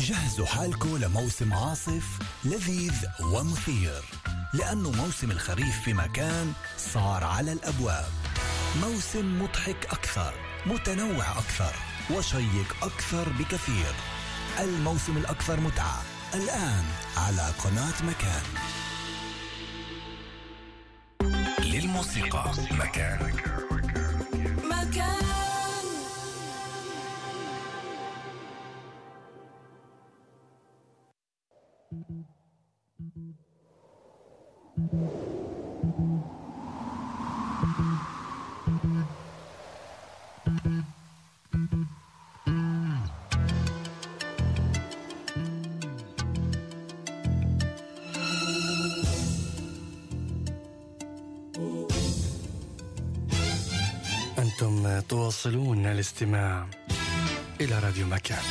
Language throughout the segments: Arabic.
جهزوا حالكم لموسم عاصف لذيذ ومثير لأنه موسم الخريف في مكان صار على الأبواب. موسم مضحك أكثر متنوع أكثر وشيق أكثر بكثير. الموسم الأكثر متعة الآن على قناة مكان. للموسيقى مكان. أنتم تواصلون الاستماع إلى راديو مكان.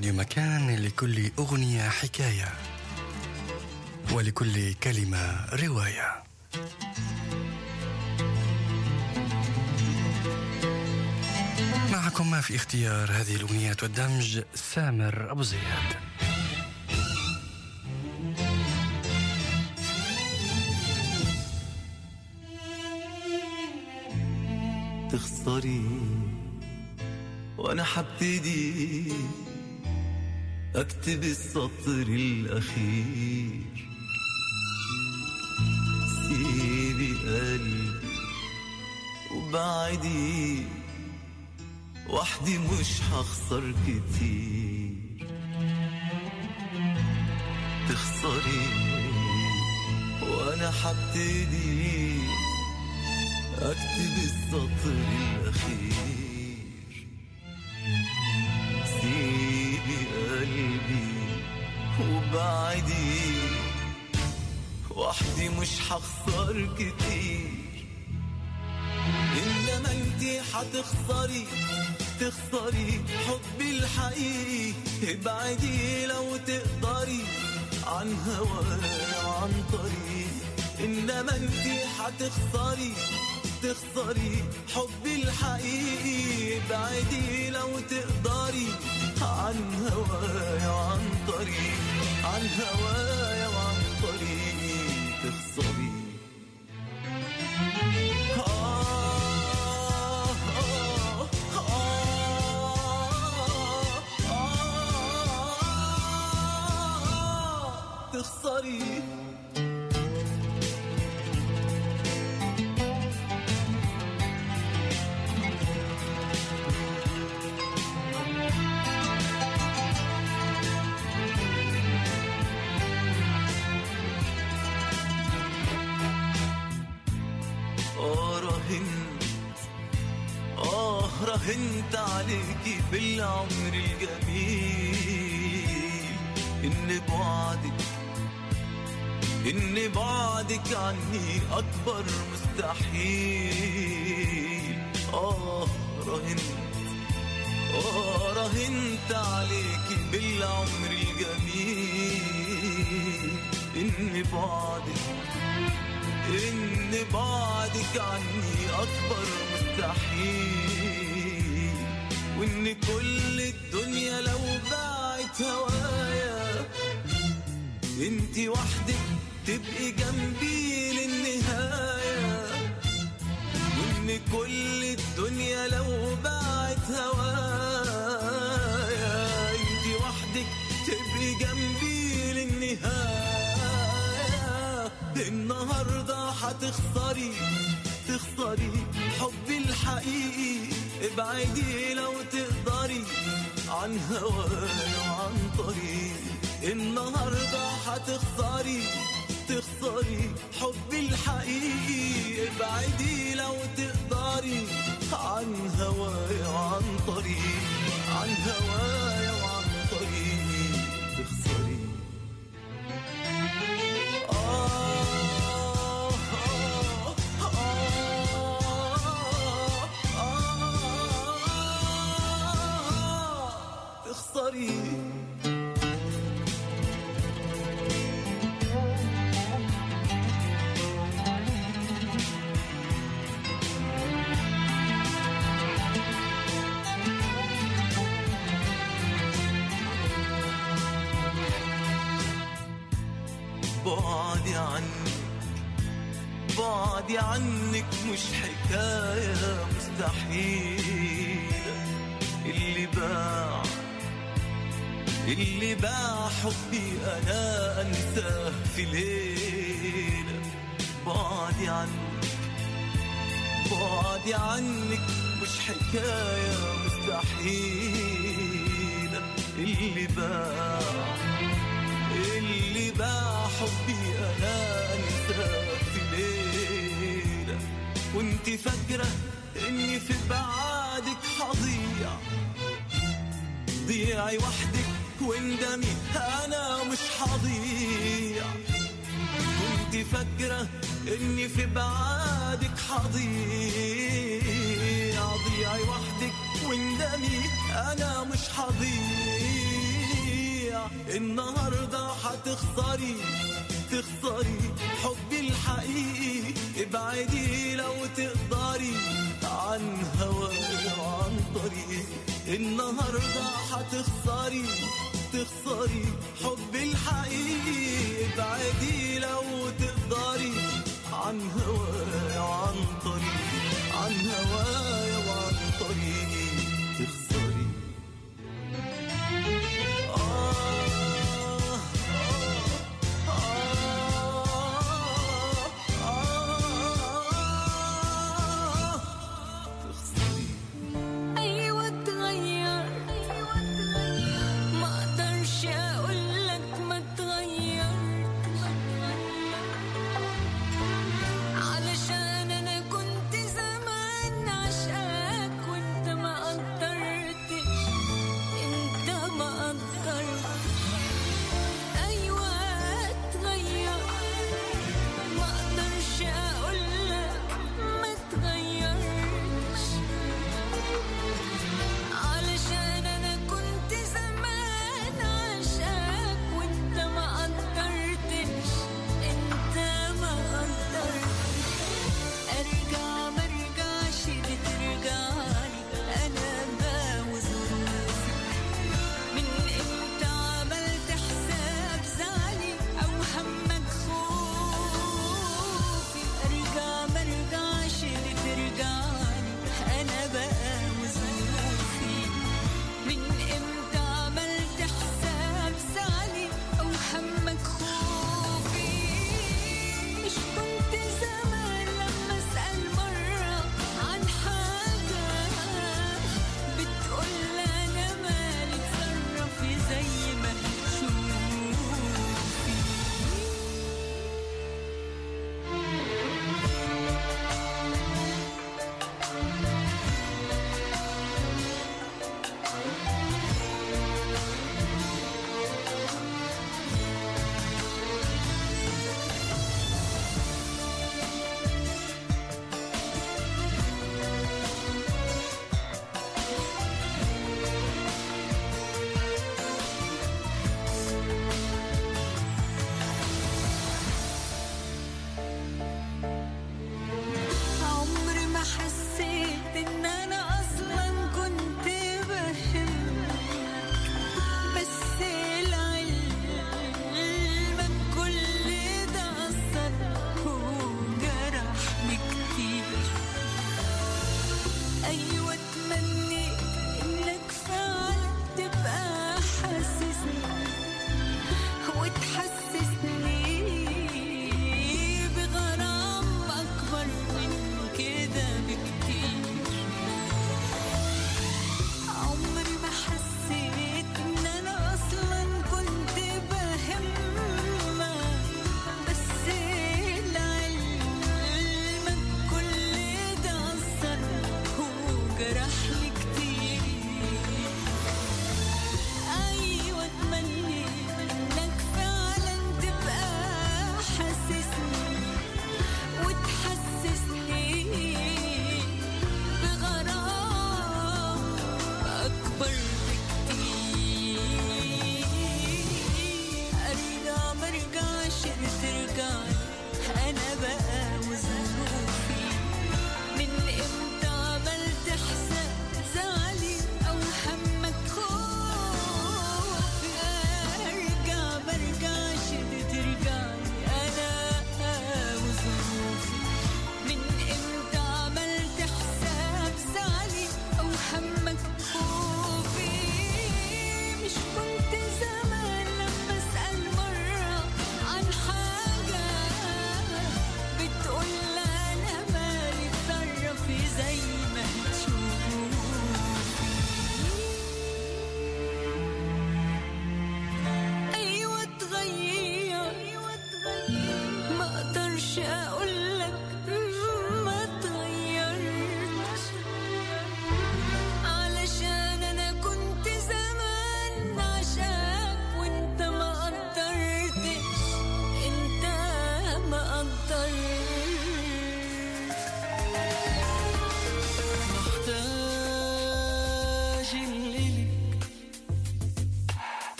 راديو مكان لكل أغنية حكاية ولكل كلمة رواية. معكم في اختيار هذه الأغنيات والدمج سامر أبو زياد. تخسري وأنا حبتدي. أكتب السطر الأخير. سيبي قلبي وبعدي وحدي مش هخسر كتير. تخسري وأنا حبتدي أكتب السطر الأخير. مش هخسر كتير. انما انتي هتخسري تخسري حبي الحقيقي. ابعدي لو تقدري عن هواي وعن طريقي انما انتي هتخسري تخسري حبي الحقيقي. ابعدي لو تقدري عن هواي وعن طريقي عن هواي راهنت عليكي بالعمر الجميل. إن بعدك إن بعدك عني أكبر مستحيل. آه راهنت آه راهنت عليكي بالعمر الجميل. إن بعدك إن بعدك عني أكبر مستحيل. وإن كل الدنيا لو باعت هوايا انتي وحدك تبقي جنبي للنهاية. وإن كل الدنيا لو باعت هوايا انتي وحدك تبقي جنبي للنهاية. النهاردة هتخسري تخسري. حبي الحقيقي ابعدي لو تقدري عن هواي وعن طريقي. النهاردة هتخسري تخسري حبي الحقيقي. ابعدي لو تقدري عن هواي وعن طريقي عن هواي بعدي عنك بعدي عنك مش حكاية مستحيلة. اللي باع اللي باع حبي أنا أنساه في ليلة. بعدي عنك بعدي عنك مش حكاية مستحيلة. اللي باع اللي باع حبي أنا أنساه في ليلة كنت فاكرة إني في بعادك حضيع ضيعي وحدك واندمي أنا مش حضيع كنت فاكرة إني في بعادك حضيع ضيعي وحدك واندمي أنا مش حضيع النهاردة حتخسري تخسري حبي الحقيقي. ابعدي لو تقدري عن هواي وعن طريقي. النهاردة حتخسري تخسري حبي الحقيقي. ابعدي لو تقدري عن هواي وعن طريقي. عن هواي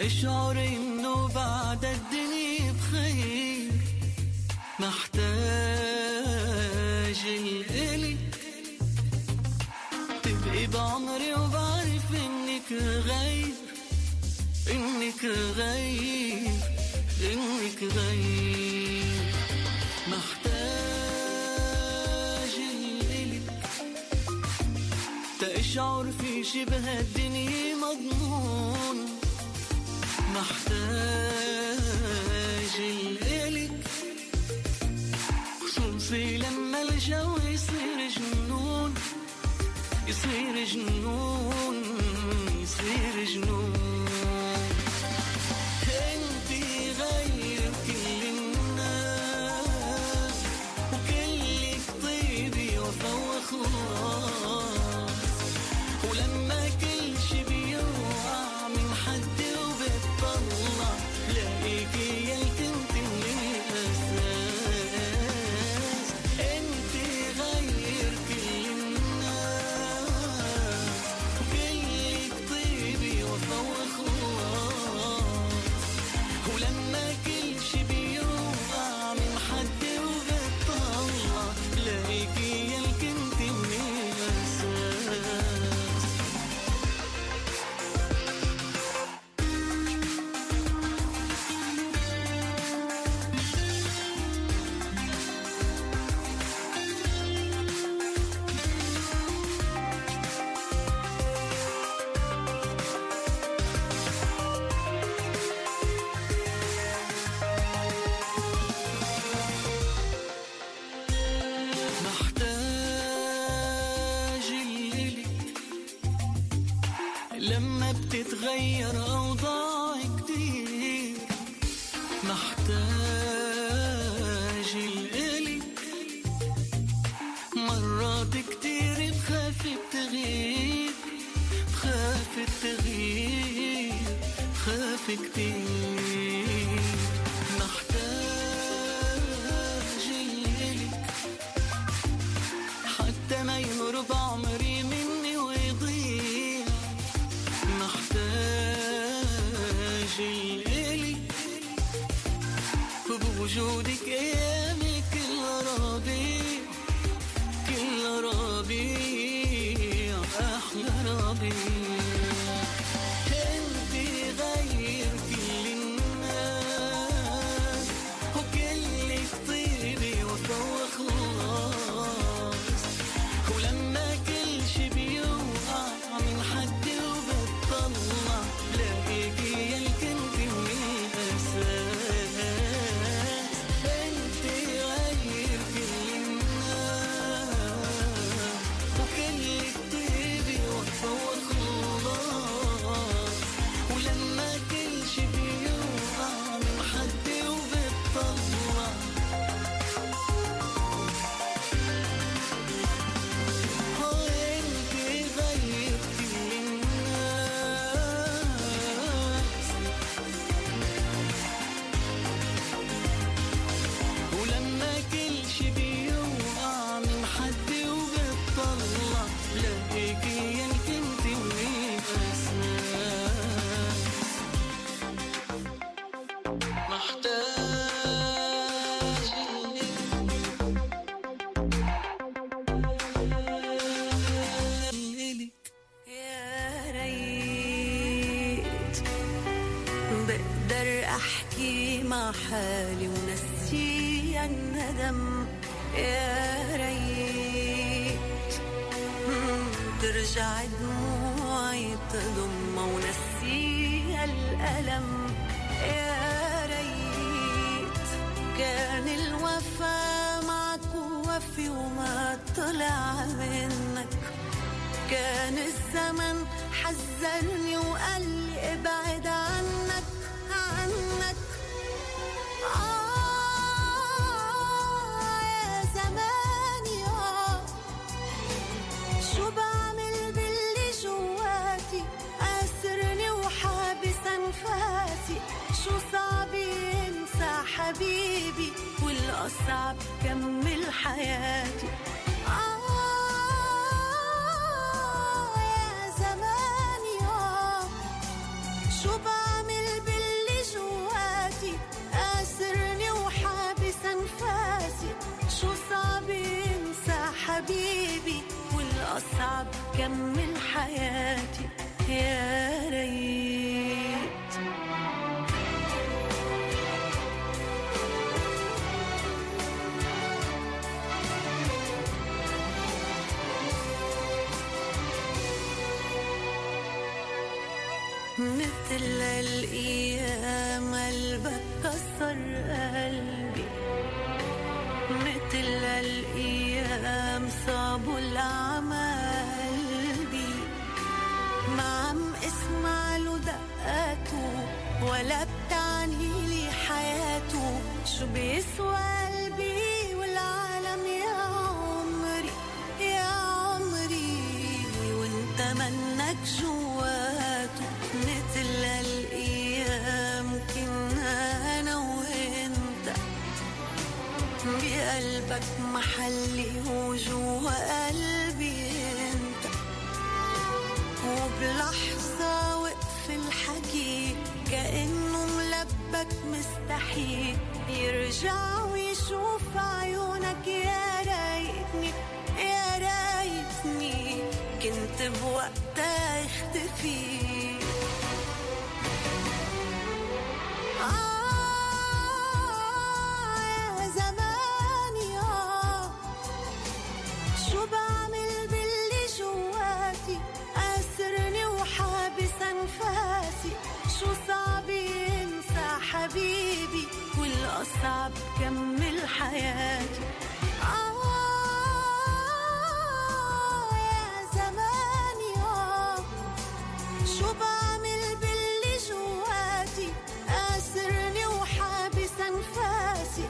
اشعر انه بعد الدنيا بخير. محتاج الإلي. تبقي بعمري وبعرف إنك غير. إنك غير. إنك غير. محتاج الي تشعر في شبه الدنيا مضمون. محتاج لإلك خصوصي لما الجو يصير جنون يصير جنون يصير جنون. غير You. وفى معك وفي وما طلع منك. كان الزمن حزني وقال لي ابعد عنك والأصعب كمل حياتي. آه يا زماني آه شو بعمل باللي جواتي؟ وحابس أنفاسي شو صعب انسى حبيبي والأصعب كمل حياتي. يا ريت شو بيسوى قلبي والعالم يا عمري يا عمري. وانت منك جواته مثل الأيام كنا أنا وأنت بقلبك محلي وجوا قلبي أنت. وبلحظة وقف الحكي كأنه ملبك مستحيل. يرجع ويشوف عيونك يا ريتني يا ريتني كنت بوقتها اختفي حياتي. آه يا زماني آه شو بعمل باللي جواتي؟ أسرني وحابس أنفاسي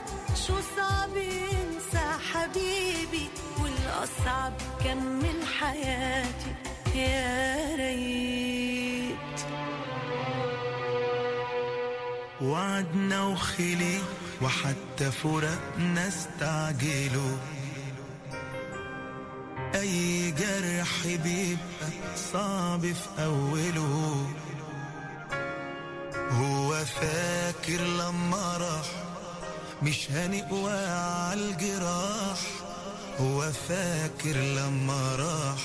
شو صعب ينسى حبيبي؟ والأصعب كمل حياتي. يا ريت. وعدنا وخلي وحتى فرقنا استعجلوا أي جرح بيبقى صعب في أوله. هو فاكر لما راح مش هنقوى عالجراح هو فاكر لما راح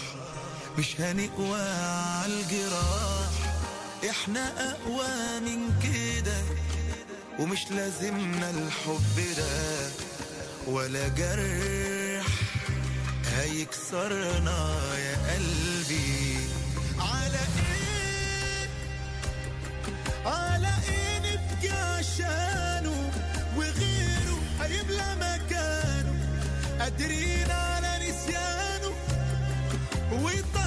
مش هنقوى عالجراح إحنا أقوى من كده ومش لازمنا الحب ده ولا جرح. هيكسرنا يا قلبي. على إيه على إيه نبكي عشانه وغيره هيملى مكانه. قادرين على نسيانه. وطريقنا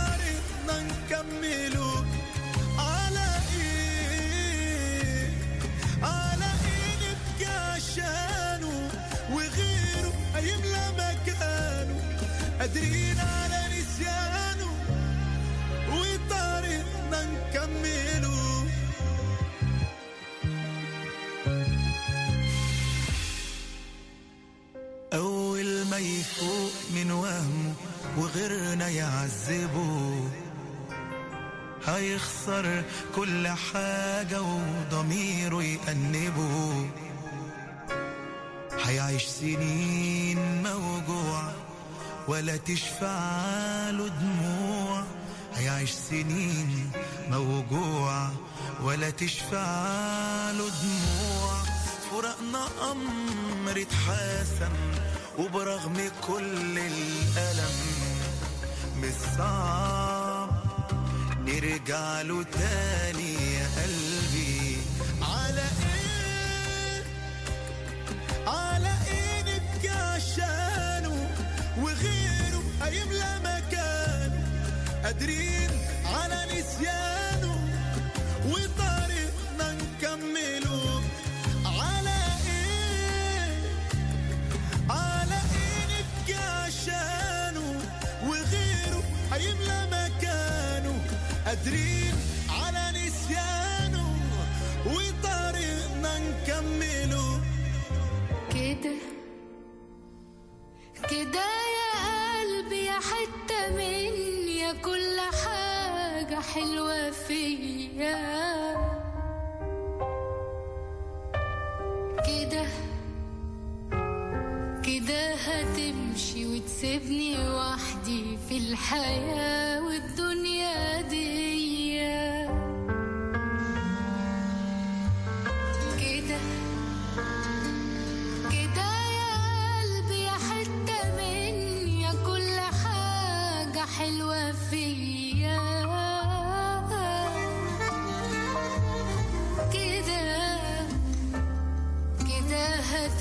من وهمه وغيرنا يعذبه هيخسر كل حاجة وضميره يأنبه هيعيش سنين موجوع ولا تشفع له دموع. هيعيش سنين موجوع ولا تشفع له دموع. فراقنا أمر اتحاسم وبرغم كل الألم مش صعب نرجع له تاني يا قلبي. على إيه على نبكي عشانه وغيره هيملى مكانه قادرين على نسيانه مكانه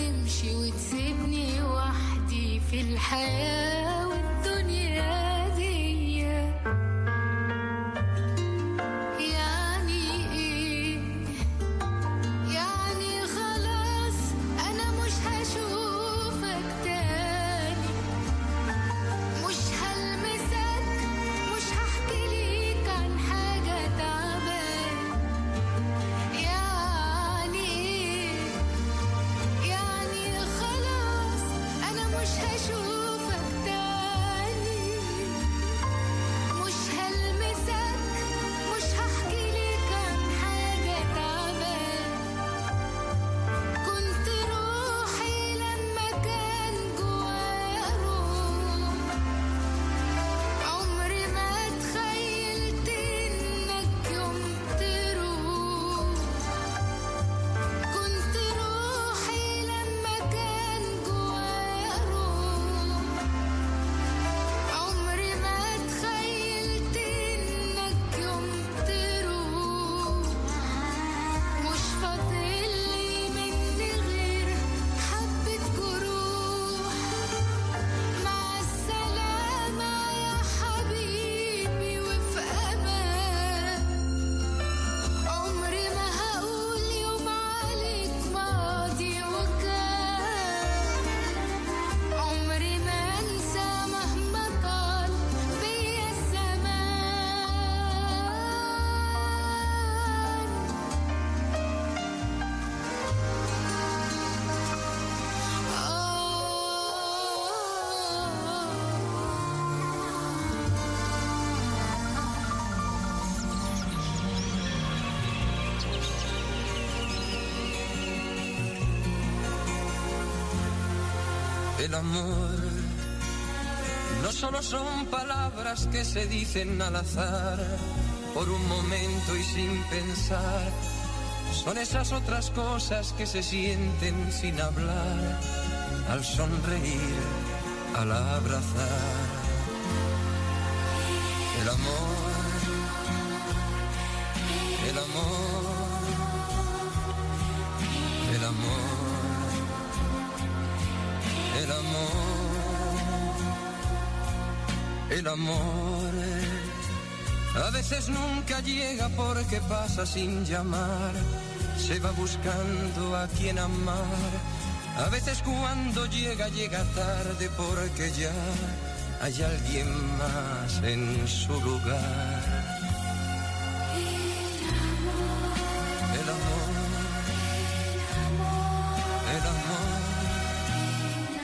هتمشي وتسيبني وحدي في الحياة. El amor no solo son palabras que se dicen al azar, por un momento y sin pensar. Son esas otras cosas que se sienten sin hablar, al sonreír, al abrazar. El amor, el amor, el amor el amor. A veces nunca llega porque pasa sin llamar, se va buscando a quien amar. A veces cuando llega, llega tarde porque ya hay alguien más en su lugar.